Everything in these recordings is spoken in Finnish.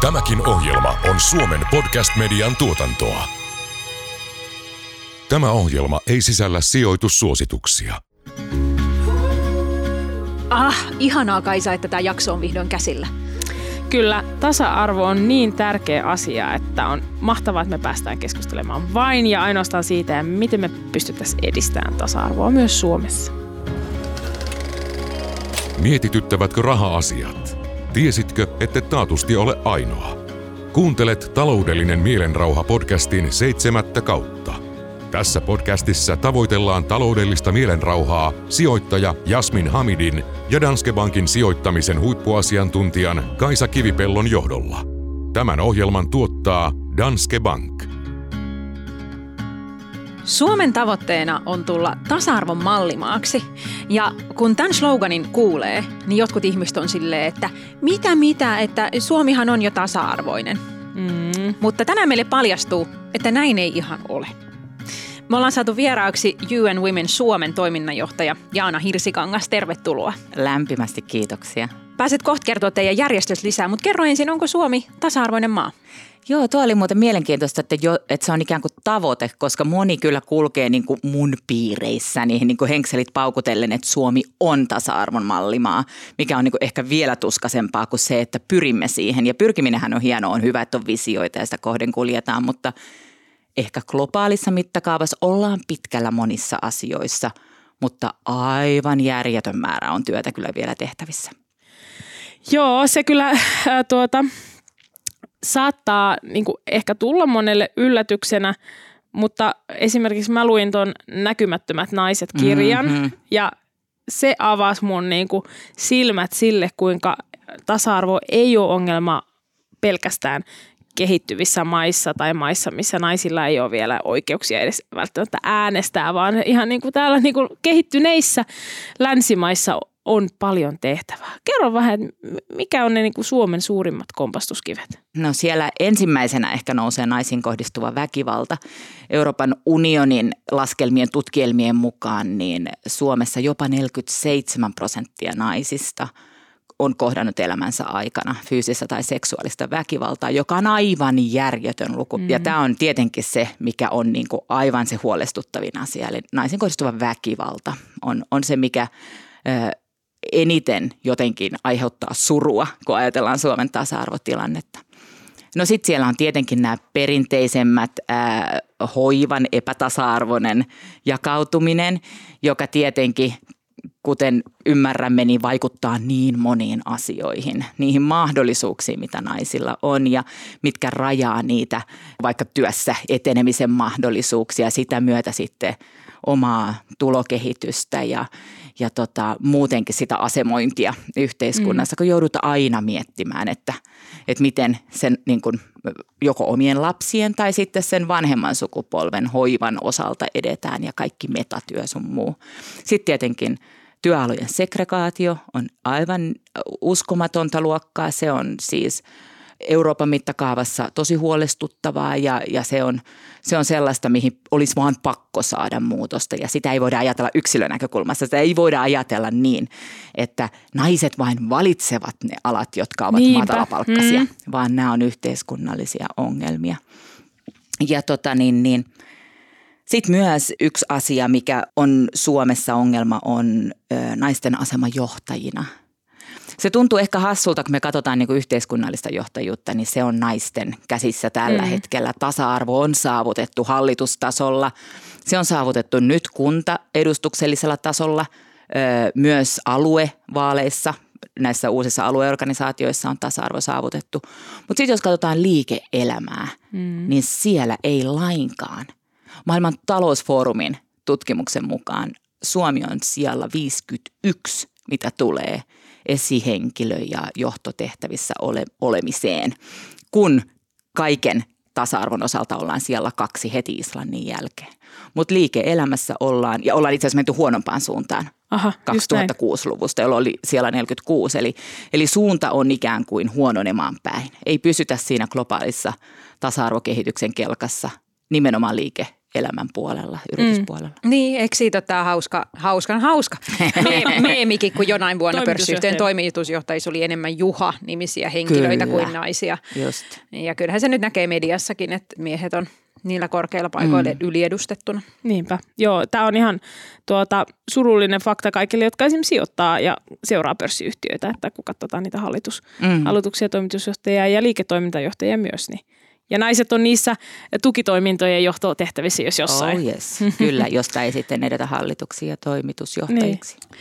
Tämäkin ohjelma on Suomen podcast-median tuotantoa. Tämä ohjelma ei sisällä sijoitussuosituksia. Ah, ihanaa Kaisa, että tämä jakso on vihdoin käsillä. Kyllä, tasa-arvo on niin tärkeä asia, että on mahtavaa, että me päästään keskustelemaan vain ja ainoastaan siitä, ja miten me pystyttäisiin edistämään tasa-arvoa myös Suomessa. Mietityttävätkö raha-asiat? Tiesitkö, että taatusti ole ainoa? Kuuntelet taloudellinen mielenrauha podcastin seitsemättä kautta. Tässä podcastissa tavoitellaan taloudellista mielenrauhaa sijoittaja Jasmin Hamidin ja Danske Bankin sijoittamisen huippuasiantuntijan Kaisa Kivipellon johdolla. Tämän ohjelman tuottaa Danske Bank. Suomen tavoitteena on tulla tasa-arvon mallimaaksi. Ja kun tämän sloganin kuulee, niin jotkut ihmiset on silleen, että mitä mitä, että Suomihan on jo tasa-arvoinen. Mm. Mutta tänään meille paljastuu, että näin ei ihan ole. Me ollaan saatu vieraaksi UN Women Suomen toiminnanjohtaja Jaana Hirsikangas. Tervetuloa. Lämpimästi kiitoksia. Pääset kohta kertoa teidän järjestöstä lisää, mutta kerro ensin, onko Suomi tasa-arvoinen maa? Joo, tuo oli muuten mielenkiintoista, että, jo, että se on ikään kuin tavoite, koska moni kyllä kulkee niin kuin mun piireissä niin, niin kuin henkselit paukutellen, että Suomi on tasa-arvon mallimaa, mikä on niin kuin ehkä vielä tuskasempaa kuin se, että pyrimme siihen. Ja pyrkiminenhän on hienoa, on hyvä, että on visioita ja sitä kohden kuljetaan, mutta ehkä globaalissa mittakaavassa ollaan pitkällä monissa asioissa, mutta aivan järjetön määrä on työtä kyllä vielä tehtävissä. Joo, se kyllä äh, tuota, saattaa niin kuin ehkä tulla monelle yllätyksenä, mutta esimerkiksi mä luin tuon Näkymättömät naiset-kirjan mm-hmm. ja se avasi mun niin kuin silmät sille, kuinka tasa-arvo ei ole ongelma pelkästään kehittyvissä maissa tai maissa, missä naisilla ei ole vielä oikeuksia edes välttämättä äänestää, vaan ihan niin kuin täällä niin kuin kehittyneissä länsimaissa on paljon tehtävää. Kerro vähän, mikä on ne niin kuin Suomen suurimmat kompastuskivet? No siellä ensimmäisenä ehkä nousee naisiin kohdistuva väkivalta. Euroopan unionin laskelmien tutkielmien mukaan niin Suomessa jopa 47 prosenttia naisista on kohdannut elämänsä aikana fyysistä tai seksuaalista väkivaltaa, joka on aivan järjetön luku. Mm. Ja tämä on tietenkin se, mikä on niin kuin aivan se huolestuttavin asia. Eli naisiin kohdistuva väkivalta on, on se, mikä eniten jotenkin aiheuttaa surua, kun ajatellaan Suomen tasa-arvotilannetta. No sitten siellä on tietenkin nämä perinteisemmät ää, hoivan epätasa-arvoinen jakautuminen, joka tietenkin, kuten ymmärrämme, niin vaikuttaa niin moniin asioihin, niihin mahdollisuuksiin, mitä naisilla on ja mitkä rajaa niitä vaikka työssä etenemisen mahdollisuuksia, sitä myötä sitten omaa tulokehitystä ja, ja tota, muutenkin sitä asemointia yhteiskunnassa, mm. kun joudut aina miettimään, että, että miten sen niin kuin, joko omien lapsien tai sitten sen vanhemman sukupolven hoivan osalta edetään ja kaikki metatyö sun muu. Sitten tietenkin työalojen segregaatio on aivan uskomatonta luokkaa. Se on siis – Euroopan mittakaavassa tosi huolestuttavaa ja, ja se, on, se on sellaista, mihin olisi vaan pakko saada muutosta ja sitä ei voida ajatella yksilönäkökulmasta. Sitä ei voida ajatella niin, että naiset vain valitsevat ne alat, jotka ovat Niinpä. matalapalkkaisia, mm. vaan nämä on yhteiskunnallisia ongelmia. Ja tota niin, niin sitten myös yksi asia, mikä on Suomessa ongelma, on naisten asema johtajina – se tuntuu ehkä hassulta, kun me katsotaan niin kuin yhteiskunnallista johtajuutta, niin se on naisten käsissä tällä mm. hetkellä. Tasa-arvo on saavutettu hallitustasolla. Se on saavutettu nyt kuntaedustuksellisella tasolla, myös aluevaaleissa näissä uusissa alueorganisaatioissa on tasa-arvo saavutettu. Mutta sitten jos katsotaan liike-elämää, mm. niin siellä ei lainkaan. Maailman talousfoorumin tutkimuksen mukaan Suomi on siellä 51, mitä tulee esihenkilö ja johtotehtävissä ole, olemiseen, kun kaiken tasa-arvon osalta ollaan siellä kaksi heti Islannin jälkeen. Mutta liike-elämässä ollaan, ja ollaan itse asiassa menty huonompaan suuntaan Aha, 2006-luvusta, jolloin oli siellä 46. Eli, eli suunta on ikään kuin huononemaan päin. Ei pysytä siinä globaalissa tasa-arvokehityksen kelkassa nimenomaan liike elämän puolella, yrityspuolella. Mm. Niin, eikö siitä ole tämä hauska, hauskan hauska Me, meemikin, kun jonain vuonna pörssiyhtiön toimitusjohtajissa oli enemmän Juha-nimisiä henkilöitä Kyllä. kuin naisia. Just. Ja kyllähän se nyt näkee mediassakin, että miehet on niillä korkeilla paikoilla mm. yliedustettuna. Niinpä. Joo, tämä on ihan tuota, surullinen fakta kaikille, jotka esimerkiksi sijoittaa ja seuraa pörssiyhtiöitä, että kun katsotaan niitä hallitus, mm. hallituksia, toimitusjohtajia ja liiketoimintajohtajia myös, niin ja naiset on niissä tukitoimintojen johtotehtävissä, jos jossain. Oh yes, kyllä, josta ei sitten edetä hallituksia ja toimitusjohtajiksi. Niin.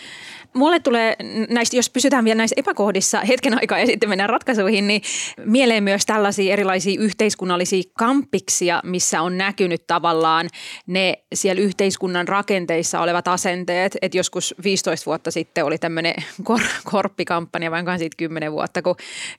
Mulle tulee näistä, jos pysytään vielä näissä epäkohdissa hetken aikaa ja sitten mennään ratkaisuihin, niin mieleen myös tällaisia erilaisia yhteiskunnallisia kampiksia, missä on näkynyt tavallaan ne siellä yhteiskunnan rakenteissa olevat asenteet. Että joskus 15 vuotta sitten oli tämmöinen kor- korppikampanja, vai siitä 10 vuotta, kun,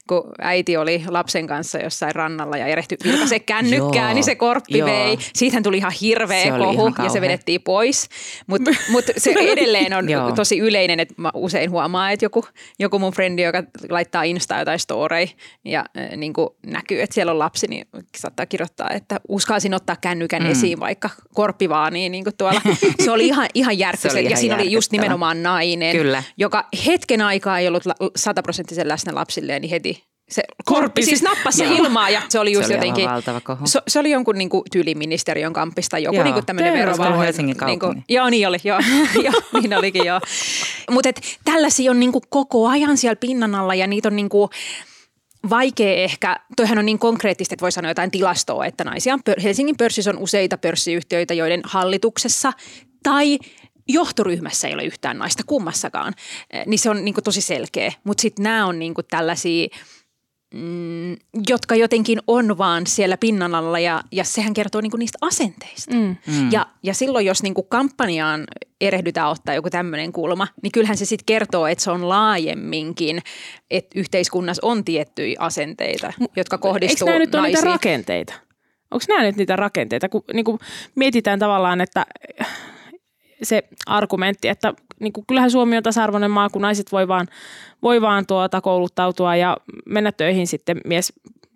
kun äiti oli lapsen kanssa jossain rannalla ja erehty se kännykkää, niin se korppi joo. vei. Siitähän tuli ihan hirveä kohu ihan ja se vedettiin pois. Mutta mut se edelleen on tosi yleinen että mä usein huomaan, että joku, joku mun frendi, joka laittaa Insta jotain storei ja äh, niin kuin näkyy, että siellä on lapsi, niin saattaa kirjoittaa, että uskalsin ottaa kännykän mm. esiin, vaikka korppi vaan niin, niin kuin tuolla. Se oli ihan, ihan järkyttävä ja siinä oli just nimenomaan nainen, Kyllä. joka hetken aikaa ei ollut sataprosenttisen läsnä lapsilleen, niin heti se korppi siis nappasi se ilmaa ja se oli just se oli jotenkin, se, se, oli jonkun niinku tyyliministeriön kampista joku joo. niinku tämmöinen verovalvonta. Helsingin niinku, joo, niin oli, joo, joo niin olikin joo. Mutta tällaisia on niinku koko ajan siellä pinnan alla ja niitä on niinku, vaikea ehkä, toihan on niin konkreettista, että voi sanoa jotain tilastoa, että naisia on, Helsingin pörssissä on useita pörssiyhtiöitä, joiden hallituksessa tai johtoryhmässä ei ole yhtään naista kummassakaan, niin se on niin tosi selkeä. Mutta sitten nämä on niin tällaisia – mm, jotka jotenkin on vaan siellä pinnan alla ja, ja sehän kertoo niinku niistä asenteista. Mm. Mm. Ja, ja silloin, jos niinku kampanjaan erehdytään ottaa joku tämmöinen kulma, niin kyllähän se sitten kertoo, että se on laajemminkin, että yhteiskunnassa on tiettyjä asenteita, jotka kohdistuu Eikö nämä nyt ole niitä rakenteita? Onko nämä nyt niitä rakenteita, kun niin kuin mietitään tavallaan, että se argumentti, että niin kuin, kyllähän Suomi on tasa-arvoinen maa, kun naiset voi vaan, voi vaan tuota, kouluttautua ja mennä töihin sitten mies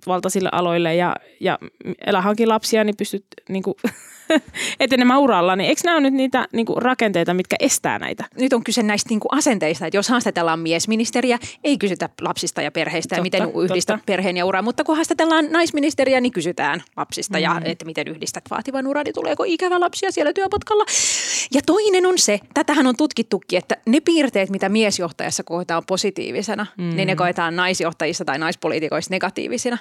valtaisille aloille ja, ja elä hankin lapsia, niin pystyt niin kuin, etenemään uralla, niin eikö nämä ole nyt niitä niin kuin rakenteita, mitkä estää näitä? Nyt on kyse näistä niin kuin asenteista, että jos haastatellaan miesministeriä, ei kysytä lapsista ja perheistä totta, ja miten yhdistät totta. perheen ja uran, mutta kun haastatellaan naisministeriä, niin kysytään lapsista mm. ja että miten yhdistät vaativan uran, niin tuleeko ikävä lapsia siellä työpotkalla. Ja toinen on se, tätähän on tutkittukin, että ne piirteet, mitä miesjohtajassa koetaan positiivisena, mm. niin ne koetaan naisjohtajissa tai naispoliitikoissa negatiivisina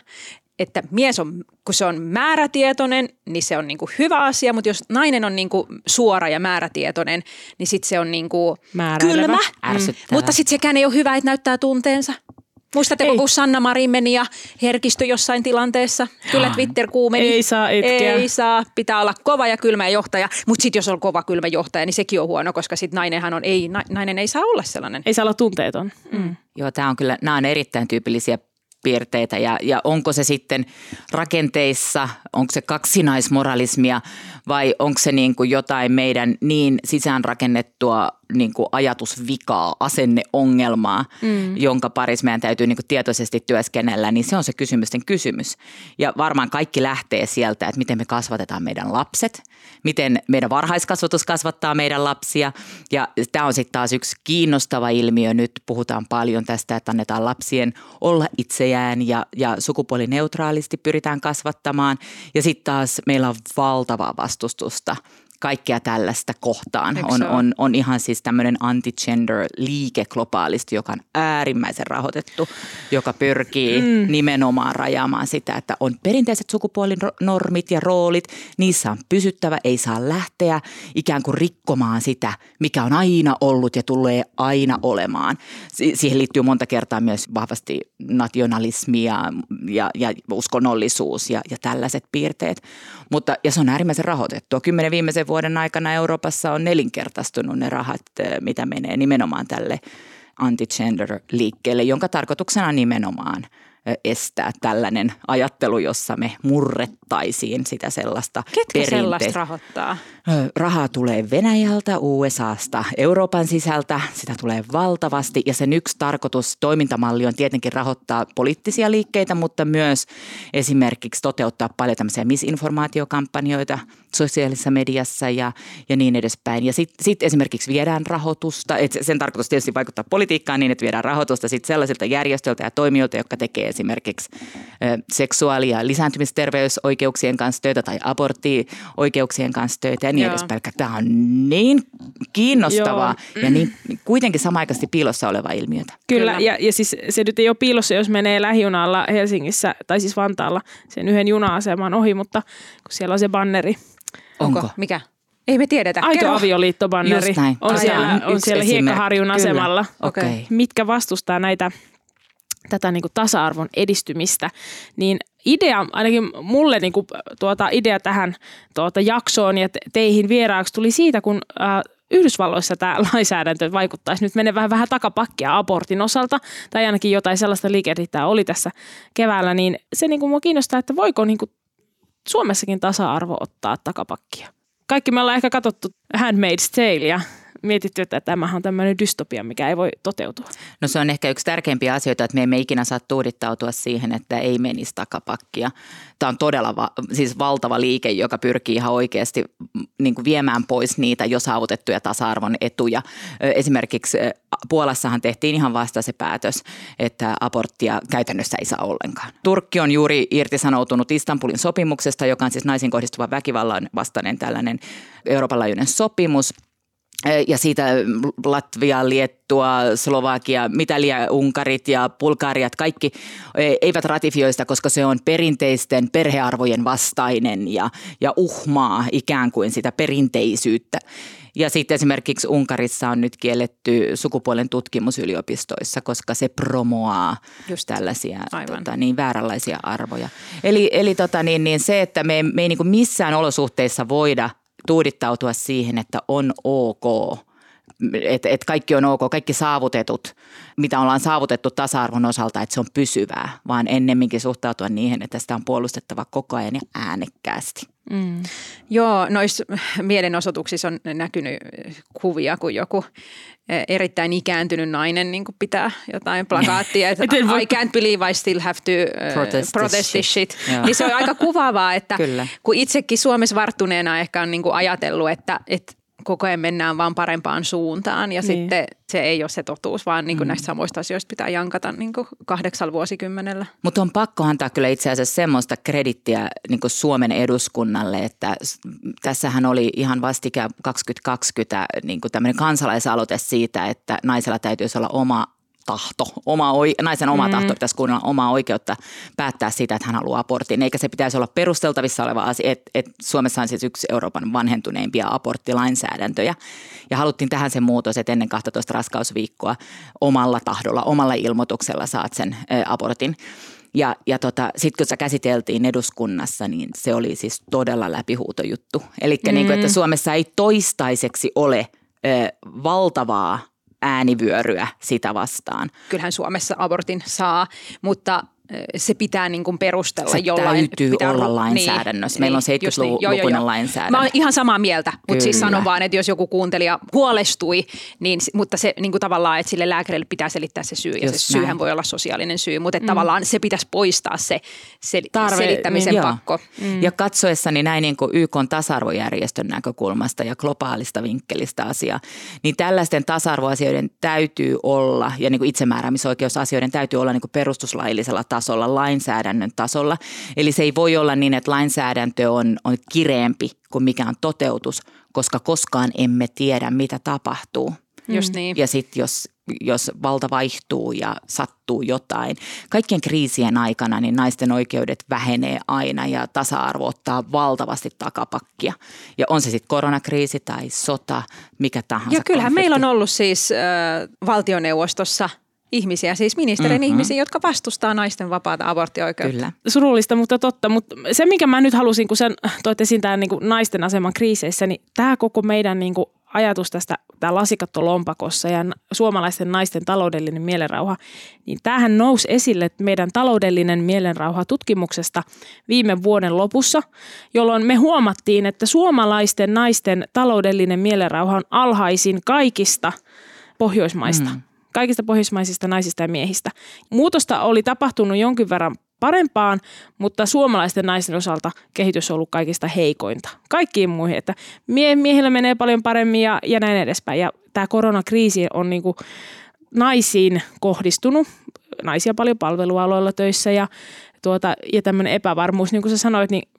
että mies on, kun se on määrätietoinen, niin se on niin kuin hyvä asia, mutta jos nainen on niin kuin suora ja määrätietoinen, niin sitten se on niin kuin kylmä. Mm. Mutta sitten sekään ei ole hyvä, että näyttää tunteensa. Muistatteko, ei. kun Sanna Marin meni ja herkistyi jossain tilanteessa? Kyllä Twitter kuumeni. Ei saa itkeä. Ei saa. Pitää olla kova ja kylmä johtaja. Mutta sitten jos on kova kylmä johtaja, niin sekin on huono, koska sitten nainenhan on, ei, nainen ei saa olla sellainen. Ei saa olla tunteeton. Mm. Joo, tämä on kyllä, nämä on erittäin tyypillisiä piirteitä ja, ja onko se sitten rakenteissa, onko se kaksinaismoralismia vai onko se niin kuin jotain meidän niin sisäänrakennettua niin kuin ajatusvikaa, asenneongelmaa, mm. jonka parissa meidän täytyy niin kuin tietoisesti työskennellä, niin se on se kysymysten kysymys. Ja varmaan kaikki lähtee sieltä, että miten me kasvatetaan meidän lapset, miten meidän varhaiskasvatus kasvattaa meidän lapsia. Ja tämä on sitten taas yksi kiinnostava ilmiö. Nyt puhutaan paljon tästä, että annetaan lapsien olla itseään ja, ja sukupuolineutraalisti pyritään kasvattamaan. Ja sitten taas meillä on valtavaa vastustusta – kaikkea tällaista kohtaan. On, on, on ihan siis tämmöinen anti-gender-liike globaalisti, joka on äärimmäisen rahoitettu, joka pyrkii mm. nimenomaan rajaamaan sitä, että on perinteiset sukupuolinormit ja roolit, niissä on pysyttävä, ei saa lähteä ikään kuin rikkomaan sitä, mikä on aina ollut ja tulee aina olemaan. Si- siihen liittyy monta kertaa myös vahvasti nationalismi ja, ja, ja uskonnollisuus ja, ja tällaiset piirteet. Mutta, ja se on äärimmäisen rahoitettua. Kymmenen viimeisen vuoden aikana Euroopassa on nelinkertaistunut ne rahat, eh, mitä menee nimenomaan tälle anti-gender-liikkeelle, jonka tarkoituksena nimenomaan eh, estää tällainen ajattelu, jossa me murrettaisiin sitä sellaista Ketkä perinteistä. sellaista rahoittaa? Rahaa tulee Venäjältä, USAsta, Euroopan sisältä, sitä tulee valtavasti. Ja sen yksi tarkoitus, toimintamalli on tietenkin rahoittaa poliittisia liikkeitä, mutta myös esimerkiksi toteuttaa paljon tämmöisiä misinformaatiokampanjoita sosiaalisessa mediassa ja, ja niin edespäin. Ja sitten sit esimerkiksi viedään rahoitusta, et sen tarkoitus tietysti vaikuttaa politiikkaan niin, että viedään rahoitusta sit sellaisilta järjestöiltä ja toimijoilta, jotka tekee esimerkiksi seksuaali- ja lisääntymisterveysoikeuksien kanssa töitä tai aborttioikeuksien kanssa töitä ja niin Joo. edespäin. Tämä on niin kiinnostavaa Joo. ja niin kuitenkin samaaikaisesti piilossa oleva ilmiötä. Kyllä, Kyllä. Ja, ja siis se nyt ei ole piilossa, jos menee lähijunalla Helsingissä tai siis Vantaalla sen yhden juna-aseman ohi, mutta kun siellä on se banneri. Onko? Onko? Mikä? Ei me tiedetä. Aito Kerro. avioliittobanneri on, siellä, on siellä Hiekkaharjun asemalla, okay. mitkä vastustaa näitä tätä niin kuin tasa-arvon edistymistä, niin idea, ainakin mulle niin kuin, tuota, idea tähän tuota, jaksoon ja teihin vieraaksi tuli siitä, kun äh, Yhdysvalloissa tämä lainsäädäntö vaikuttaisi nyt menee vähän, vähän takapakkia abortin osalta, tai ainakin jotain sellaista liikehdintää oli tässä keväällä, niin se niin kuin mua kiinnostaa, että voiko niin kuin Suomessakin tasa-arvo ottaa takapakkia. Kaikki me ollaan ehkä katsottu Handmaid's Tale ja mietitty, että tämähän on tämmöinen dystopia, mikä ei voi toteutua? No se on ehkä yksi tärkeimpiä asioita, että me emme ikinä saa tuudittautua siihen, että ei menisi takapakkia. Tämä on todella va- siis valtava liike, joka pyrkii ihan oikeasti niin kuin viemään pois niitä jo saavutettuja tasa-arvon etuja. Esimerkiksi Puolassahan tehtiin ihan vasta se päätös, että aborttia käytännössä ei saa ollenkaan. Turkki on juuri irtisanoutunut Istanbulin sopimuksesta, joka on siis naisiin kohdistuva väkivallan vastainen tällainen Euroopan laajuinen sopimus – ja siitä Latvia, Liettua, Slovakia, mitä liian Unkarit ja Bulgariat, kaikki eivät ratifioista, koska se on perinteisten perhearvojen vastainen ja, ja uhmaa ikään kuin sitä perinteisyyttä. Ja sitten esimerkiksi Unkarissa on nyt kielletty sukupuolen tutkimus yliopistoissa, koska se promoaa Just tällaisia tota, niin, vääränlaisia arvoja. Eli, eli tota, niin, niin se, että me, me ei niin missään olosuhteissa voida – tuudittautua siihen, että on ok, että et kaikki on ok, kaikki saavutetut, mitä ollaan saavutettu tasa-arvon osalta, että se on pysyvää, vaan ennemminkin suhtautua niihin, että sitä on puolustettava koko ajan ja äänekkäästi. Mm. Joo, noissa mielenosoituksissa on näkynyt kuvia, kun joku e, erittäin ikääntynyt nainen niin kuin pitää jotain plakaattia, että I can't believe I still have to uh, protest, protest this shit. shit. Niin se on aika kuvaavaa, että Kyllä. kun itsekin Suomessa varttuneena ehkä on niin kuin ajatellut, että, että koko ajan mennään vaan parempaan suuntaan ja niin. sitten se ei ole se totuus, vaan niin kuin mm. näistä samoista asioista pitää jankata niin kuin kahdeksalla vuosikymmenellä. Mutta on pakko antaa kyllä itse asiassa semmoista kredittiä niin kuin Suomen eduskunnalle, että tässähän oli ihan vastikään 2020 niin kuin tämmöinen kansalaisaloite siitä, että naisella täytyisi olla oma tahto, oma, naisen oma mm. tahto pitäisi kuunnella omaa oikeutta päättää siitä, että hän haluaa abortin, eikä se pitäisi olla perusteltavissa oleva asia, että et Suomessa on siis yksi Euroopan vanhentuneimpia aborttilainsäädäntöjä. Ja haluttiin tähän se muutos, että ennen 12 raskausviikkoa omalla tahdolla, omalla ilmoituksella saat sen ä, abortin. Ja, ja tota, sitten kun se käsiteltiin eduskunnassa, niin se oli siis todella läpihuutojuttu. Eli mm. niin että Suomessa ei toistaiseksi ole ö, valtavaa äänivyöryä sitä vastaan. Kyllähän Suomessa abortin saa, mutta se pitää niin kuin perustella se jollain. täytyy pitää, olla niin, lainsäädännössä. Meillä niin, on 70-lukuinen niin. lainsäädäntö. Mä oon ihan samaa mieltä, mutta siis sanon vaan, että jos joku kuuntelija huolestui, niin, mutta se niin kuin tavallaan, että sille lääkärille pitää selittää se syy. Ja Just se näin. syyhän voi olla sosiaalinen syy, mutta mm. tavallaan se pitäisi poistaa se sel- Tarve, selittämisen niin, pakko. Mm. Ja katsoessani näin niin kuin YK tasa-arvojärjestön näkökulmasta ja globaalista vinkkelistä asiaa, niin tällaisten tasa-arvoasioiden täytyy olla ja niin kuin itsemääräämisoikeusasioiden täytyy olla niin kuin perustuslaillisella tasolla tasolla, lainsäädännön tasolla. Eli se ei voi olla niin, että lainsäädäntö on, on kireempi kuin mikä on toteutus, koska koskaan emme tiedä, mitä tapahtuu. Just niin. Ja sitten jos, jos valta vaihtuu ja sattuu jotain. Kaikkien kriisien aikana niin naisten oikeudet vähenee aina ja tasa-arvo ottaa valtavasti takapakkia. Ja on se sitten koronakriisi tai sota, mikä tahansa. Ja kyllähän konflikti. meillä on ollut siis äh, valtioneuvostossa – ihmisiä, siis ministerin mm-hmm. ihmisiä, jotka vastustaa naisten vapaata aborttioikeutta. Kyllä. Surullista, mutta totta. Mutta se, mikä mä nyt halusin, kun sen toit esiin tämän niin naisten aseman kriiseissä, niin tämä koko meidän niin kuin ajatus tästä tämä lasikatto lompakossa ja suomalaisten naisten taloudellinen mielenrauha, niin tämähän nousi esille meidän taloudellinen mielenrauha tutkimuksesta viime vuoden lopussa, jolloin me huomattiin, että suomalaisten naisten taloudellinen mielenrauha on alhaisin kaikista Pohjoismaista. Mm kaikista pohjoismaisista naisista ja miehistä. Muutosta oli tapahtunut jonkin verran parempaan, mutta suomalaisten naisten osalta kehitys on ollut kaikista heikointa. Kaikkiin muihin, että mie- miehillä menee paljon paremmin ja, ja näin edespäin. Ja tämä koronakriisi on niinku naisiin kohdistunut, naisia paljon palvelualoilla töissä ja, tuota, ja tämmöinen epävarmuus, niin kuin sä sanoit, niin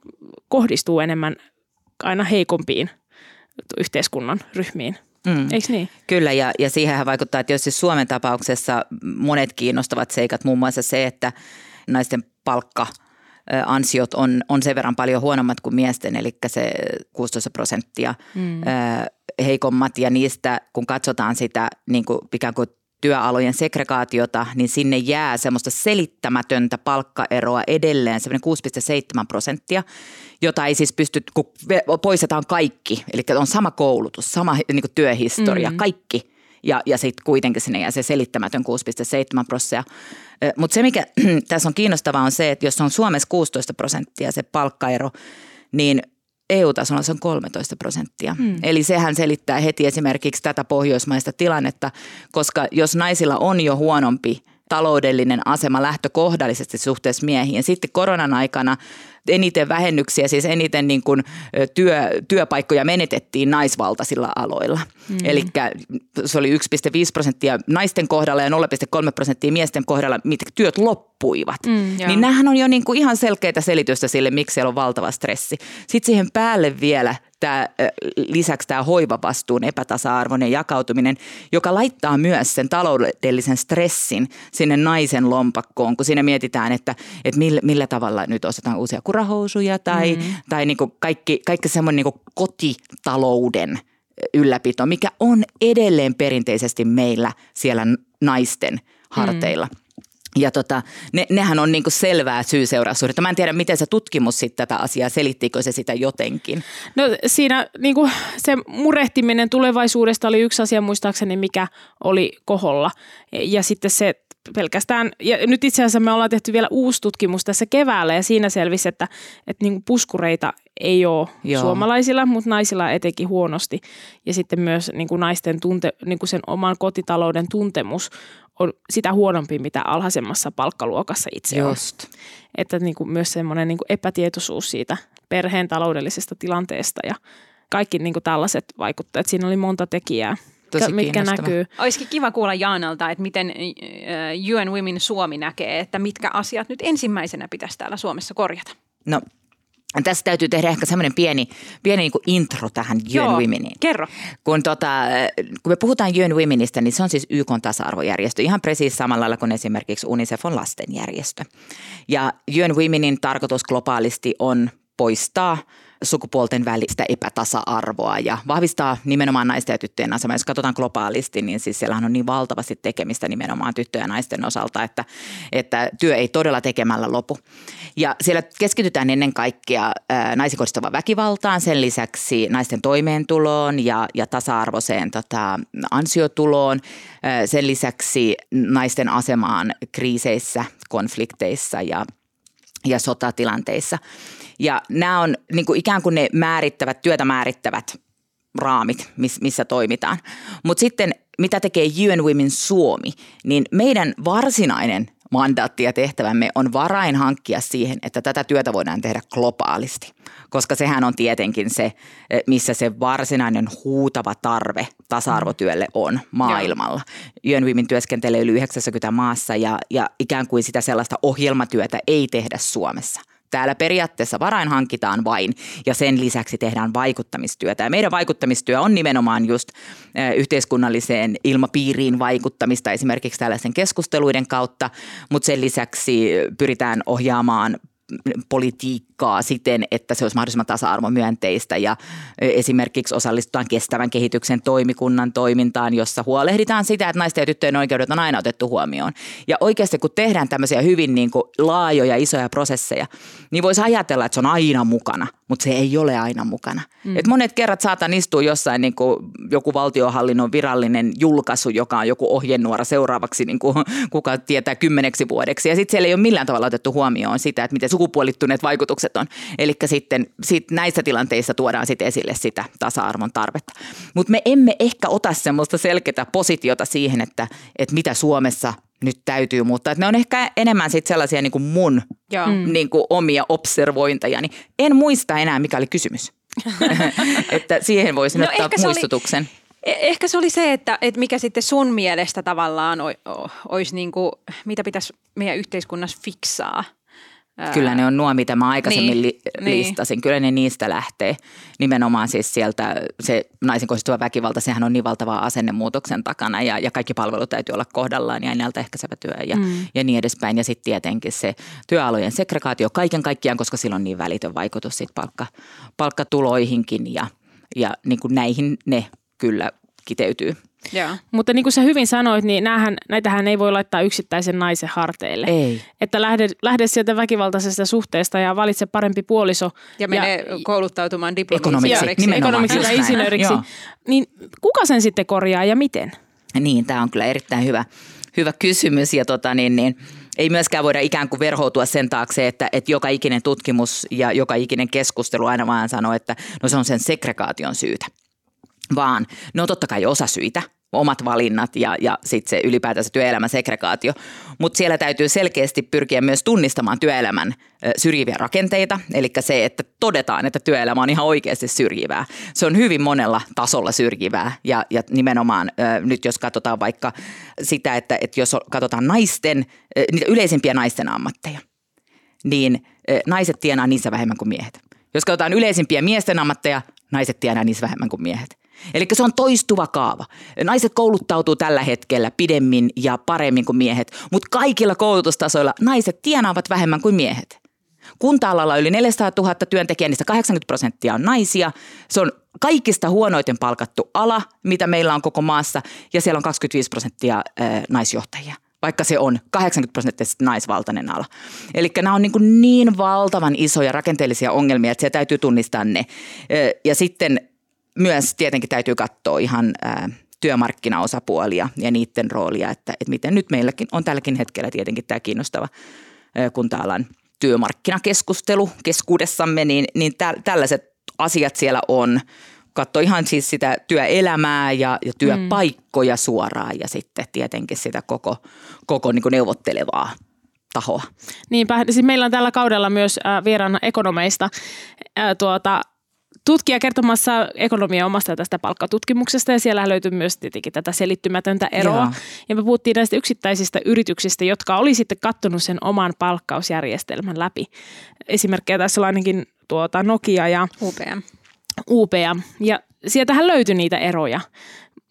kohdistuu enemmän aina heikompiin yhteiskunnan ryhmiin. Mm. Eikö niin? Kyllä, ja, ja siihen vaikuttaa, että jos siis Suomen tapauksessa monet kiinnostavat seikat, muun muassa se, että naisten palkka ansiot on, on sen verran paljon huonommat kuin miesten, eli se 16 prosenttia mm. heikommat ja niistä kun katsotaan sitä niin kuin ikään kuin työalojen segregaatiota, niin sinne jää semmoista selittämätöntä palkkaeroa edelleen, semmoinen 6,7 prosenttia, jota ei siis pysty, kun poistetaan kaikki, eli on sama koulutus, sama niin työhistoria, mm. kaikki, ja, ja sitten kuitenkin sinne jää se selittämätön 6,7 prosenttia. Mutta se, mikä tässä on kiinnostavaa, on se, että jos on Suomessa 16 prosenttia se palkkaero, niin EU-tasolla se on 13 prosenttia. Hmm. Eli sehän selittää heti esimerkiksi tätä pohjoismaista tilannetta, koska jos naisilla on jo huonompi taloudellinen asema lähtökohdallisesti suhteessa miehiin. Sitten koronan aikana eniten vähennyksiä, siis eniten niin kuin työ, työpaikkoja menetettiin naisvaltaisilla aloilla. Mm. Eli se oli 1,5 prosenttia naisten kohdalla ja 0,3 prosenttia miesten kohdalla, mitkä työt loppuivat. Mm, niin nämähän on jo niin kuin ihan selkeitä selitystä sille, miksi siellä on valtava stressi. Sitten siihen päälle vielä tämä, lisäksi tämä hoivavastuun epätasa-arvoinen jakautuminen, joka laittaa myös sen taloudellisen stressin sinne naisen lompakkoon, kun siinä mietitään, että, että millä, millä tavalla nyt ostetaan uusia kurahousuja tai, mm. tai niin kuin kaikki, kaikki semmoinen niin kotitalouden ylläpito, mikä on edelleen perinteisesti meillä siellä naisten harteilla. Mm. Ja tota, ne, nehän on niinku selvää syy-seuraussuhdetta. Mä en tiedä, miten se tutkimus sitten tätä asiaa, selittikö se sitä jotenkin? No siinä niinku se murehtiminen tulevaisuudesta oli yksi asia muistaakseni, mikä oli koholla. Ja sitten se pelkästään, ja nyt itse asiassa me ollaan tehty vielä uusi tutkimus tässä keväällä ja siinä selvisi, että, että niin puskureita ei ole Joo. suomalaisilla, mutta naisilla etenkin huonosti. Ja sitten myös niin kuin naisten tunte, niin kuin sen oman kotitalouden tuntemus on sitä huonompi, mitä alhaisemmassa palkkaluokassa itse Just. on. Että niin kuin myös semmoinen niin kuin epätietoisuus siitä perheen taloudellisesta tilanteesta ja kaikki niin kuin tällaiset vaikuttajat. Siinä oli monta tekijää tosi mitkä näkyy. Olisikin kiva kuulla Jaanalta, että miten UN Women Suomi näkee, että mitkä asiat nyt ensimmäisenä pitäisi täällä Suomessa korjata. No tässä täytyy tehdä ehkä semmoinen pieni, pieni niin intro tähän UN Womeniin. kerro. Kun, tota, kun me puhutaan UN Womenista, niin se on siis YK tasa-arvojärjestö, ihan presiis samalla lailla kuin esimerkiksi UNICEF on lastenjärjestö. Ja UN Womenin tarkoitus globaalisti on poistaa – sukupuolten välistä epätasa-arvoa ja vahvistaa nimenomaan naisten ja tyttöjen asemaa. Jos katsotaan globaalisti, niin siis siellähän on niin valtavasti tekemistä nimenomaan tyttöjen ja naisten osalta, että, että työ ei todella tekemällä lopu. Ja siellä keskitytään ennen kaikkea naisiin kohdistuvaan väkivaltaan, sen lisäksi naisten toimeentuloon ja, ja tasa-arvoiseen tota, ansiotuloon, sen lisäksi naisten asemaan kriiseissä, konflikteissa ja, ja sotatilanteissa. Ja nämä on niin kuin ikään kuin ne määrittävät, työtä määrittävät raamit, missä toimitaan. Mutta sitten mitä tekee UN Women Suomi, niin meidän varsinainen mandaatti ja tehtävämme on varain hankkia siihen, että tätä työtä voidaan tehdä globaalisti. Koska sehän on tietenkin se, eh, missä se varsinainen huutava tarve tasa-arvotyölle on maailmalla. Women työskentelee yli 90 maassa ja, ja ikään kuin sitä sellaista ohjelmatyötä ei tehdä Suomessa – Täällä periaatteessa varain hankitaan vain ja sen lisäksi tehdään vaikuttamistyötä. Ja meidän vaikuttamistyö on nimenomaan just yhteiskunnalliseen ilmapiiriin vaikuttamista esimerkiksi tällaisen keskusteluiden kautta, mutta sen lisäksi pyritään ohjaamaan politiikkaa politiikkaa siten, että se olisi mahdollisimman tasa-arvomyönteistä ja esimerkiksi osallistutaan kestävän kehityksen toimikunnan toimintaan, jossa huolehditaan sitä, että naisten ja tyttöjen oikeudet on aina otettu huomioon. Ja oikeasti kun tehdään tämmöisiä hyvin niin kuin laajoja, isoja prosesseja, niin voisi ajatella, että se on aina mukana, mutta se ei ole aina mukana. Mm. Et monet kerrat saatan istua jossain niin kuin joku valtiohallinnon virallinen julkaisu, joka on joku ohjenuora seuraavaksi, niin kuin, kuka tietää kymmeneksi vuodeksi. Ja sitten siellä ei ole millään tavalla otettu huomioon sitä, että miten sukupuolittuneet vaikutukset on. Eli sitten sit näissä tilanteissa tuodaan sitten esille sitä tasa-arvon tarvetta. Mutta me emme ehkä ota semmoista selkeää positiota siihen, että, että mitä Suomessa nyt täytyy muuttaa. Että ne on ehkä enemmän sit sellaisia niin kuin mun Joo. Niin kuin omia observointeja. En muista enää, mikä oli kysymys. että siihen voisin no ottaa muistutuksen. Oli, e- ehkä se oli se, että, että mikä sitten sun mielestä tavallaan olisi, niin kuin, mitä pitäisi meidän yhteiskunnassa fiksaa – Kyllä ne on nuo, mitä mä aikaisemmin niin, li- niin. listasin. Kyllä ne niistä lähtee. Nimenomaan siis sieltä se naisen kohdistuva väkivalta, sehän on niin valtavaa asennemuutoksen takana ja, ja kaikki palvelut täytyy olla kohdallaan ja ennaltaehkäisevä työ ja, mm. ja niin edespäin. Ja sitten tietenkin se työalojen segregaatio kaiken kaikkiaan, koska sillä on niin välitön vaikutus sit palkka, palkkatuloihinkin ja, ja niin kuin näihin ne kyllä kiteytyy. Joo. Mutta niin kuin sä hyvin sanoit, niin näähän, näitähän ei voi laittaa yksittäisen naisen harteille. Ei. Että lähde, lähde sieltä väkivaltaisesta suhteesta ja valitse parempi puoliso. Ja mene ja, kouluttautumaan diplomi-insinööriksi. Ekonomiksi ja insinööriksi. Niin kuka sen sitten korjaa ja miten? Niin, tämä on kyllä erittäin hyvä, hyvä kysymys ja tota niin, niin ei myöskään voida ikään kuin verhoutua sen taakse, että, että joka ikinen tutkimus ja joka ikinen keskustelu aina vaan sanoo, että no se on sen segregaation syytä vaan ne on totta kai osa syitä, omat valinnat ja, ja sitten se ylipäätänsä työelämän segregaatio. Mutta siellä täytyy selkeästi pyrkiä myös tunnistamaan työelämän syrjiviä rakenteita, eli se, että todetaan, että työelämä on ihan oikeasti syrjivää. Se on hyvin monella tasolla syrjivää ja, ja nimenomaan nyt jos katsotaan vaikka sitä, että, että jos katsotaan naisten, niitä yleisimpiä naisten ammatteja, niin naiset tienaa niissä vähemmän kuin miehet. Jos katsotaan yleisimpiä miesten ammatteja, naiset tienaa niissä vähemmän kuin miehet. Eli se on toistuva kaava. Naiset kouluttautuu tällä hetkellä pidemmin ja paremmin kuin miehet, mutta kaikilla koulutustasoilla naiset tienaavat vähemmän kuin miehet. Kunta-alalla yli 400 000 työntekijää, niistä 80 prosenttia on naisia. Se on kaikista huonoiten palkattu ala, mitä meillä on koko maassa, ja siellä on 25 prosenttia naisjohtajia vaikka se on 80 prosenttisesti naisvaltainen ala. Eli nämä on niin, niin valtavan isoja rakenteellisia ongelmia, että se täytyy tunnistaa ne. Ja sitten myös tietenkin täytyy katsoa ihan ää, työmarkkinaosapuolia ja niiden roolia, että, että miten nyt meilläkin on tälläkin hetkellä tietenkin tämä kiinnostava kunta-alan työmarkkinakeskustelu keskuudessamme, niin, niin tä, tällaiset asiat siellä on. Katso ihan siis sitä työelämää ja, ja työpaikkoja mm. suoraan ja sitten tietenkin sitä koko, koko niin neuvottelevaa tahoa. Niinpä, siis meillä on tällä kaudella myös äh, vieraana ekonomeista äh, tuota, tutkija kertomassa ekonomia omasta tästä palkkatutkimuksesta ja siellä löytyy myös tietenkin tätä selittymätöntä eroa. Joo. Ja me puhuttiin näistä yksittäisistä yrityksistä, jotka oli sitten kattonut sen oman palkkausjärjestelmän läpi. Esimerkkejä tässä on ainakin tuota Nokia ja UPM. UPM. Ja sieltähän löytyi niitä eroja.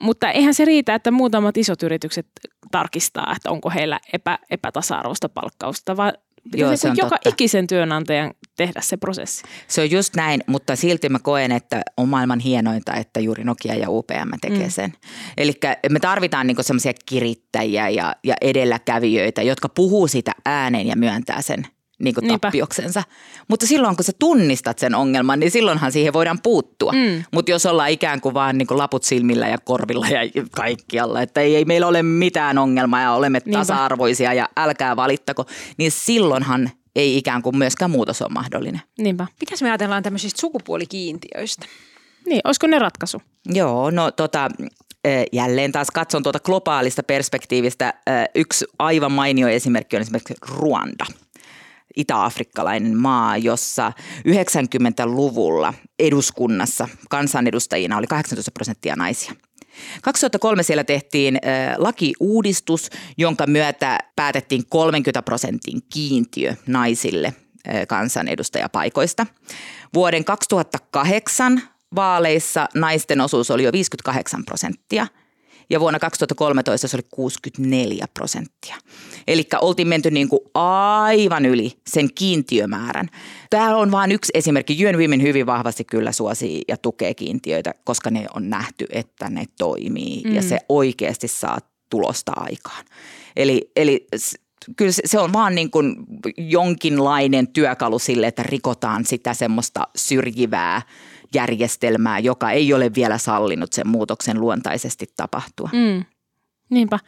Mutta eihän se riitä, että muutamat isot yritykset tarkistaa, että onko heillä epä, epätasa-arvoista palkkausta, vaan Joo, niin se on joka totta. ikisen työnantajan tehdä se prosessi. Se on just näin, mutta silti mä koen, että on maailman hienointa, että juuri Nokia ja UPM tekee mm. sen. Eli me tarvitaan niinku semmoisia kirittäjiä ja, ja edelläkävijöitä, jotka puhuu sitä ääneen ja myöntää sen niin kuin tappioksensa. Mutta silloin kun sä tunnistat sen ongelman, niin silloinhan siihen voidaan puuttua. Mm. Mutta jos ollaan ikään kuin vaan niin kuin laput silmillä ja korvilla ja kaikkialla, että ei, ei meillä ole mitään ongelmaa ja olemme Niinpä. tasa-arvoisia ja älkää valittako, niin silloinhan ei ikään kuin myöskään muutos ole mahdollinen. Niinpä. Mitäs me ajatellaan tämmöisistä sukupuolikiintiöistä? Niin, olisiko ne ratkaisu? Joo, no tota, jälleen taas katson tuota globaalista perspektiivistä. Yksi aivan mainio esimerkki on esimerkiksi Ruanda – itä-afrikkalainen maa, jossa 90-luvulla eduskunnassa kansanedustajina oli 18 prosenttia naisia. 2003 siellä tehtiin lakiuudistus, jonka myötä päätettiin 30 prosentin kiintiö naisille kansanedustajapaikoista. Vuoden 2008 vaaleissa naisten osuus oli jo 58 prosenttia. Ja vuonna 2013 se oli 64 prosenttia. Eli oltiin menty niin kuin aivan yli sen kiintiömäärän. Tämä on vain yksi esimerkki. UN Women hyvin vahvasti kyllä suosii ja tukee kiintiöitä, koska ne on nähty, että ne toimii mm. ja se oikeasti saa tulosta aikaan. Eli, eli kyllä se on vaan niin kuin jonkinlainen työkalu sille, että rikotaan sitä semmoista syrjivää järjestelmää, joka ei ole vielä sallinut sen muutoksen luontaisesti tapahtua. Mm. Niinpä.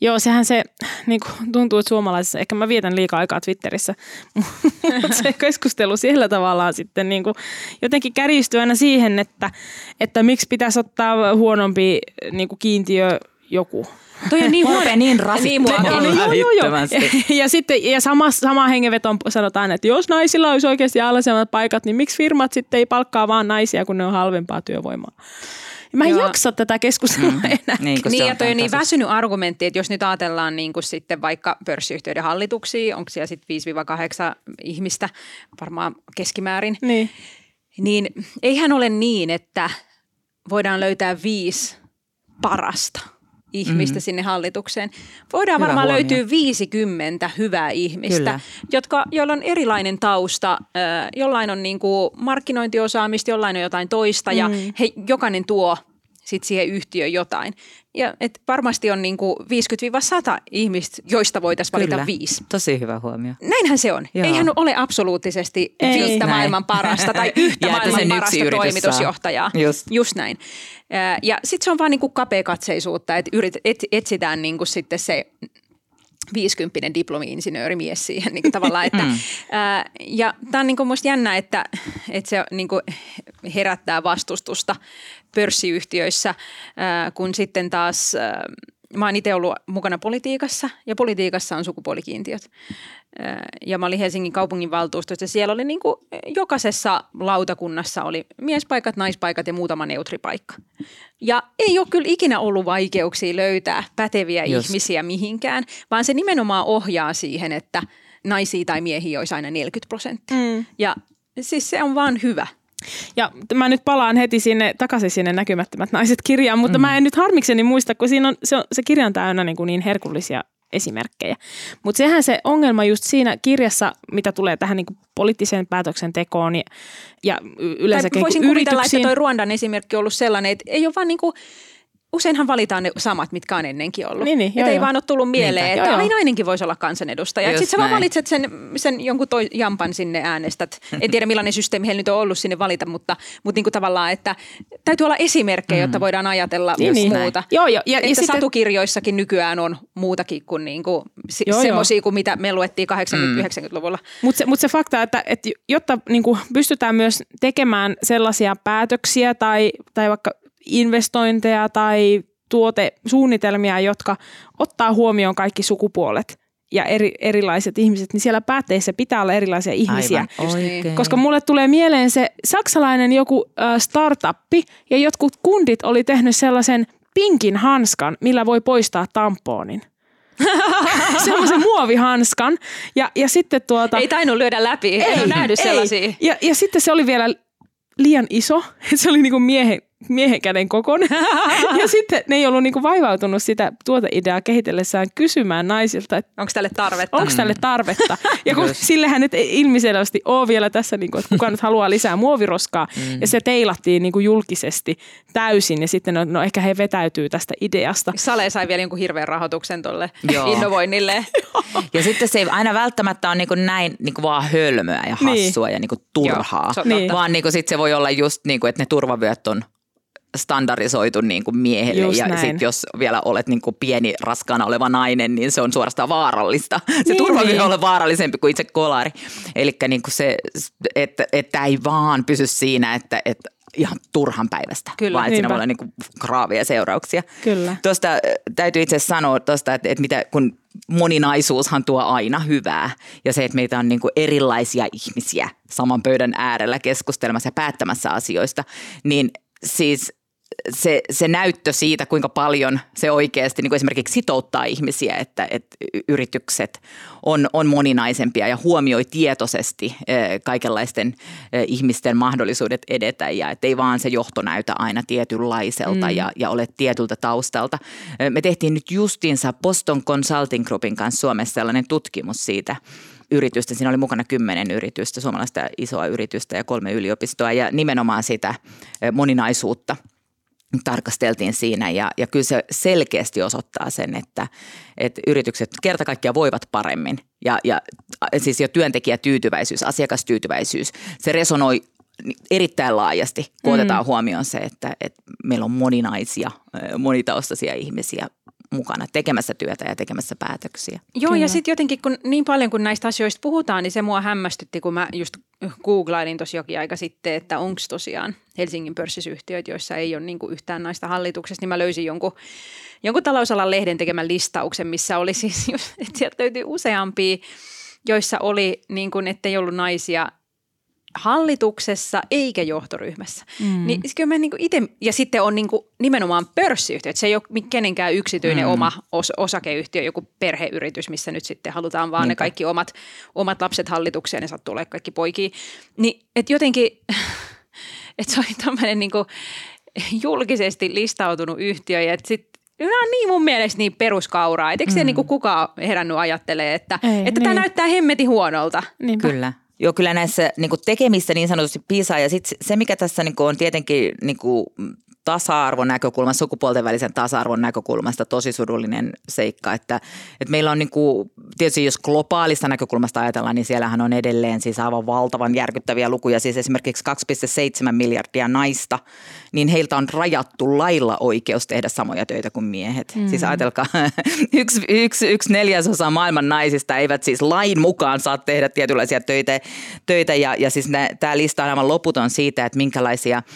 Joo, sehän se niin kuin tuntuu, että suomalaisissa, ehkä mä vietän liikaa aikaa Twitterissä, mutta se keskustelu siellä tavallaan sitten niin kuin jotenkin kärjistyy aina siihen, että, että miksi pitäisi ottaa huonompi niin kuin kiintiö joku Toi on niin huono. niin rasittavaa. Niin, joo, joo, joo. Ja, ja sitten ja sama, sama hengenveto sanotaan, että jos naisilla olisi oikeasti alhaisemmat paikat, niin miksi firmat sitten ei palkkaa vaan naisia, kun ne on halvempaa työvoimaa? Mä en Joo. jaksa tätä keskustelua mm. enää. Niin, niin ja toi on niin väsynyt argumentti, että jos nyt ajatellaan niin kuin sitten vaikka pörssiyhtiöiden hallituksia, onko siellä sitten 5-8 ihmistä varmaan keskimäärin, niin. niin eihän ole niin, että voidaan löytää viisi parasta – ihmistä mm-hmm. sinne hallitukseen. Voidaan Hyvä varmaan huomio. löytyä 50 hyvää ihmistä, Kyllä. jotka, joilla on erilainen tausta. Jollain on niin kuin markkinointiosaamista, jollain on jotain toista mm. ja he, jokainen tuo sit siihen yhtiöön jotain. Ja et varmasti on niinku 50-100 ihmistä, joista voitaisiin valita Kyllä. viisi. Tosi hyvä huomio. Näinhän se on. Joo. Eihän ole absoluuttisesti Ei, viittä näin. maailman parasta tai yhtä maailman parasta toimitusjohtajaa. Just. Just näin. Ja sitten se on vaan niinku kapeakatseisuutta, että yrit, et, etsitään niinku sitten se 50 diplomi-insinöörimies siihen niin tavallaan. Että, mm. ää, ja tämä on niin kuin musta jännä, että, että se niin kuin herättää vastustusta pörssiyhtiöissä, ää, kun sitten taas ää, mä oon itse ollut mukana politiikassa ja politiikassa on sukupuolikiintiöt. Ja mä olin Helsingin kaupunginvaltuustossa ja siellä oli niin kuin jokaisessa lautakunnassa oli miespaikat, naispaikat ja muutama neutripaikka. Ja ei ole kyllä ikinä ollut vaikeuksia löytää päteviä Just. ihmisiä mihinkään, vaan se nimenomaan ohjaa siihen, että naisia tai miehiä olisi aina 40 prosenttia. Mm. Ja siis se on vaan hyvä. Ja mä nyt palaan heti sinne takaisin sinne näkymättömät naiset kirjaan, mutta mm. mä en nyt harmikseni muista, kun siinä on, se, on, se kirja on täynnä niin, kuin niin herkullisia esimerkkejä. Mutta sehän se ongelma just siinä kirjassa, mitä tulee tähän niin poliittiseen päätöksentekoon ja, ja yleensä Voisin kuvitella, että toi Ruandan esimerkki on ollut sellainen, että ei ole vaan niin kuin – useinhan valitaan ne samat, mitkä on ennenkin ollut. Niin, niin, että ei vaan ole tullut mieleen, Niinpä, että joo, ai nainenkin voisi olla kansanedustaja. Sitten sä vaan valitset sen, sen jonkun toi jampan sinne äänestät. En tiedä millainen systeemi heillä nyt on ollut sinne valita, mutta, mutta niin kuin tavallaan, että täytyy olla esimerkkejä, mm. jotta voidaan ajatella niin, niin, muuta. Joo, joo. Ja, että ja sitten... satukirjoissakin nykyään on muutakin kuin, niin kuin semmoisia kuin mitä me luettiin 80-90-luvulla. Mm. Mutta se, mut se fakta, että, että jotta niin kuin pystytään myös tekemään sellaisia päätöksiä tai, tai vaikka investointeja tai tuotesuunnitelmia, jotka ottaa huomioon kaikki sukupuolet ja eri, erilaiset ihmiset, niin siellä päätteissä pitää olla erilaisia ihmisiä. Aivan, oikein. Koska mulle tulee mieleen se saksalainen joku äh, startuppi ja jotkut kundit oli tehnyt sellaisen pinkin hanskan, millä voi poistaa tamponin. semmoisen muovihanskan. Ja, ja sitten tuota... Ei tainnut lyödä läpi, ei, ei ole nähnyt ei. sellaisia. Ja, ja sitten se oli vielä liian iso. Se oli niinku miehen miehen käden kokoinen. ja sitten ne ei ollut niinku vaivautunut sitä tuoteideaa kehitellessään kysymään naisilta, että onko tälle tarvetta. Onko tälle tarvetta. Ja kun sillehän nyt ei ilmiselvästi ole vielä tässä, niinku, että kuka nyt haluaa lisää muoviroskaa. Mm. Ja se teilattiin niinku julkisesti täysin ja sitten no, no ehkä he vetäytyy tästä ideasta. Sale sai vielä jonkun hirveän rahoituksen tuolle innovoinnille. ja sitten se ei aina välttämättä ole niinku näin niinku vaan hölmöä ja niin. hassua niin. ja niinku turhaa, Joo, niin. vaan niinku sit se voi olla just niinku, että ne turvavyöt on standardisoitu niin kuin miehelle Just ja sitten jos vielä olet niin kuin pieni raskaana oleva nainen, niin se on suorastaan vaarallista. Se niin, turva niin. olla vaarallisempi kuin itse kolari. Eli niin kuin se, että, että ei vaan pysy siinä, että, että ihan turhan päivästä, Kyllä, vaan että siinä voi olla niin kuin graavia seurauksia. Kyllä. Tuosta täytyy itse sanoa, tosta, että, että mitä, kun moninaisuushan tuo aina hyvää ja se, että meitä on niin kuin erilaisia ihmisiä saman pöydän äärellä keskustelemassa ja päättämässä asioista, niin siis se, se näyttö siitä, kuinka paljon se oikeasti niin kuin esimerkiksi sitouttaa ihmisiä, että, että yritykset on, on moninaisempia ja huomioi tietoisesti kaikenlaisten ihmisten mahdollisuudet edetä ja että ei vaan se johto näytä aina tietynlaiselta mm. ja, ja ole tietyltä taustalta. Me tehtiin nyt justiinsa Boston Consulting Groupin kanssa Suomessa sellainen tutkimus siitä, yritystä. Siinä oli mukana kymmenen yritystä, suomalaista isoa yritystä ja kolme yliopistoa ja nimenomaan sitä moninaisuutta tarkasteltiin siinä ja, ja kyllä se selkeästi osoittaa sen, että, että yritykset kerta kaikkiaan voivat paremmin ja, ja siis jo työntekijätyytyväisyys, asiakastyytyväisyys, se resonoi erittäin laajasti, kun mm. otetaan huomioon se, että, että meillä on moninaisia, monitaustaisia ihmisiä mukana tekemässä työtä ja tekemässä päätöksiä. Joo, Kyllä. ja sitten jotenkin kun niin paljon kun näistä asioista puhutaan, niin se mua hämmästytti, kun mä just googlailin tosi jokin aika sitten, että onko tosiaan Helsingin pörssisyhtiöitä, joissa ei ole niin kuin yhtään naista hallituksessa, niin mä löysin jonkun, jonkun talousalan lehden tekemän listauksen, missä oli siis, että sieltä löytyi useampia, joissa oli niin kuin, että ei ollut naisia hallituksessa eikä johtoryhmässä. Mm. Niin kyllä mä niinku ite, ja sitten on niinku nimenomaan pörssiyhtiö, että se ei ole kenenkään yksityinen mm. oma os, osakeyhtiö, joku perheyritys, missä nyt sitten halutaan vaan Niinpä. ne kaikki omat, omat lapset hallitukseen, ne sattuu olemaan kaikki poikia. Niin, että jotenkin, että se oli tämmöinen niinku julkisesti listautunut yhtiö ja että sitten Nämä on niin mun mielestä niin peruskauraa. Et eikö mm. se niinku kukaan herännyt ajattelee, että, Ei, että niin. tämä näyttää hemmeti huonolta? Niinpä. Kyllä. Joo, kyllä näissä niin tekemissä niin sanotusti piisaa. Ja sitten se, mikä tässä niin on tietenkin niin tasa-arvon näkökulmasta, sukupuolten välisen tasa-arvon näkökulmasta tosi surullinen seikka, että, että meillä on niin kuin, tietysti jos globaalista näkökulmasta ajatellaan, niin siellähän on edelleen siis aivan valtavan järkyttäviä lukuja, siis esimerkiksi 2,7 miljardia naista, niin heiltä on rajattu lailla oikeus tehdä samoja töitä kuin miehet. Mm. Siis ajatelkaa, yksi, yksi, yksi neljäsosa maailman naisista eivät siis lain mukaan saa tehdä tietynlaisia töitä, töitä ja, ja siis tämä lista on aivan loputon siitä, että minkälaisia –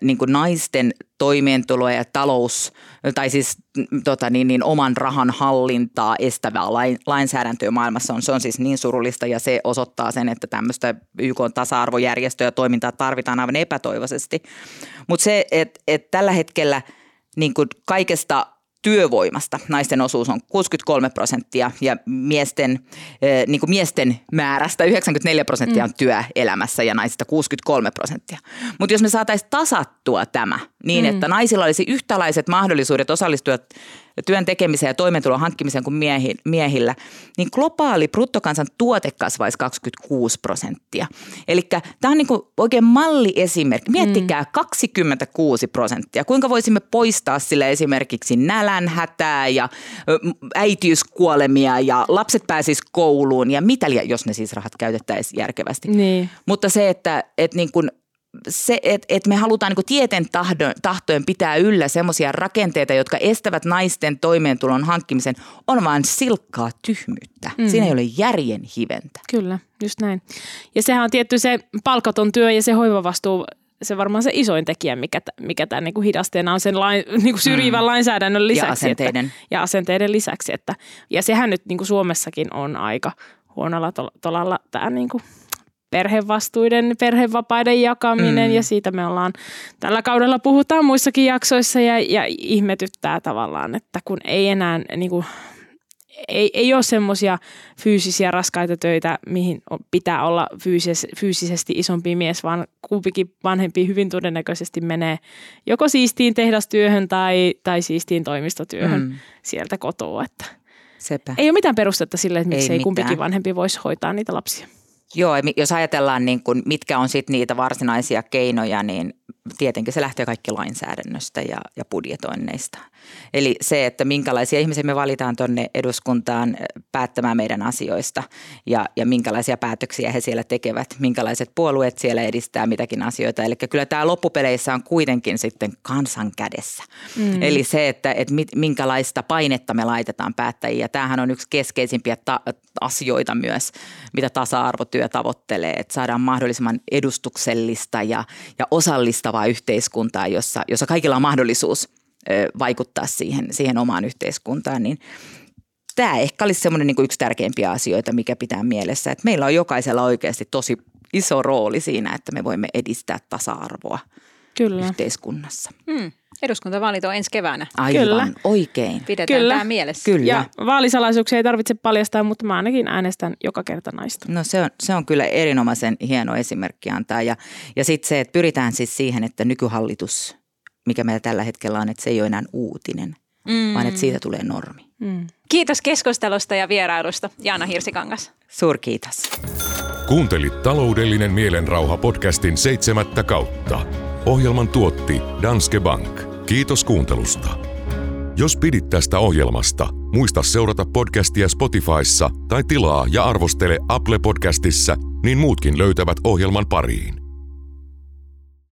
niin kuin naisten toimeentuloa ja talous, tai siis tota, niin, niin, oman rahan hallintaa estävää lain, lainsäädäntöä maailmassa on. Se on siis niin surullista ja se osoittaa sen, että tämmöistä YK tasa-arvojärjestöä ja toimintaa tarvitaan aivan epätoivoisesti. Mutta se, että et tällä hetkellä niin kuin kaikesta työvoimasta. Naisten osuus on 63 prosenttia ja miesten, eh, niin kuin miesten määrästä 94 prosenttia on mm. työelämässä ja naisista 63 prosenttia. Mutta jos me saataisiin tasattua tämä niin, mm. että naisilla olisi yhtälaiset mahdollisuudet osallistua työn tekemiseen ja toimeentulon hankkimiseen kuin miehillä, niin globaali bruttokansan tuote kasvaisi 26 prosenttia. Eli tämä on niin kuin oikein malliesimerkki. Miettikää mm. 26 prosenttia. Kuinka voisimme poistaa sille esimerkiksi nälänhätää ja äitiyskuolemia ja lapset pääsis kouluun ja mitä, jos ne siis rahat käytettäisiin järkevästi. Niin. Mutta se, että, että niin kuin se, että et me halutaan niin tieten tahdon, tahtojen pitää yllä semmoisia rakenteita, jotka estävät naisten toimeentulon hankkimisen, on vain silkkaa tyhmyyttä. Mm. Siinä ei ole järjen hiventä. Kyllä, just näin. Ja sehän on tietty se palkaton työ ja se hoivavastuu se varmaan se isoin tekijä, mikä, mikä tämän niin kuin hidasteena on sen lain, niin kuin syrjivän mm. lainsäädännön lisäksi. Ja asenteiden. Että, ja asenteiden lisäksi. Että, ja sehän nyt niin kuin Suomessakin on aika huonolla tolalla tämä niin kuin perhevastuiden, perhevapaiden jakaminen mm. ja siitä me ollaan tällä kaudella puhutaan muissakin jaksoissa ja, ja ihmetyttää tavallaan, että kun ei enää niin kuin, ei, ei ole semmoisia fyysisiä raskaita töitä, mihin pitää olla fyysis, fyysisesti isompi mies, vaan kumpikin vanhempi hyvin todennäköisesti menee joko siistiin tehdastyöhön tai, tai siistiin toimistotyöhön mm. sieltä kotoa. Että Sepä. Ei ole mitään perustetta sille, että miksei kumpikin vanhempi voisi hoitaa niitä lapsia. Joo, jos ajatellaan niin kuin, mitkä on sitten niitä varsinaisia keinoja, niin tietenkin se lähtee kaikki lainsäädännöstä ja, ja budjetoinneista. Eli se, että minkälaisia ihmisiä me valitaan tuonne eduskuntaan päättämään meidän asioista ja, ja minkälaisia päätöksiä he siellä tekevät, minkälaiset puolueet siellä edistää mitäkin asioita. Eli kyllä tämä loppupeleissä on kuitenkin sitten kansan kädessä. Mm. Eli se, että, että minkälaista painetta me laitetaan päättäjiin. Ja tämähän on yksi keskeisimpiä ta- asioita myös, mitä tasa-arvotyö tavoittelee, että saadaan mahdollisimman edustuksellista ja, ja osallistavaa yhteiskuntaa, jossa, jossa kaikilla on mahdollisuus vaikuttaa siihen, siihen omaan yhteiskuntaan, niin tämä ehkä olisi semmoinen niin yksi tärkeimpiä asioita, mikä pitää mielessä, että meillä on jokaisella oikeasti tosi iso rooli siinä, että me voimme edistää tasa-arvoa Kyllä. yhteiskunnassa. Hmm. Eduskuntavaalit on ensi keväänä. Aivan, Kyllä. oikein. Pidetään Kyllä. tämä mielessä. Kyllä. Ja vaalisalaisuuksia ei tarvitse paljastaa, mutta mä ainakin äänestän joka kerta naista. No se on, se on kyllä erinomaisen hieno esimerkki antaa. Ja, ja sitten se, että pyritään siis siihen, että nykyhallitus, mikä meillä tällä hetkellä on, että se ei ole enää uutinen, mm. vaan että siitä tulee normi. Mm. Kiitos keskustelusta ja vierailusta, Jaana Hirsikangas. Suurkiitos. Kuuntelit taloudellinen mielenrauha podcastin seitsemättä kautta. Ohjelman tuotti Danske Bank. Kiitos kuuntelusta. Jos pidit tästä ohjelmasta, muista seurata podcastia Spotifyssa tai tilaa ja arvostele Apple Podcastissa, niin muutkin löytävät ohjelman pariin.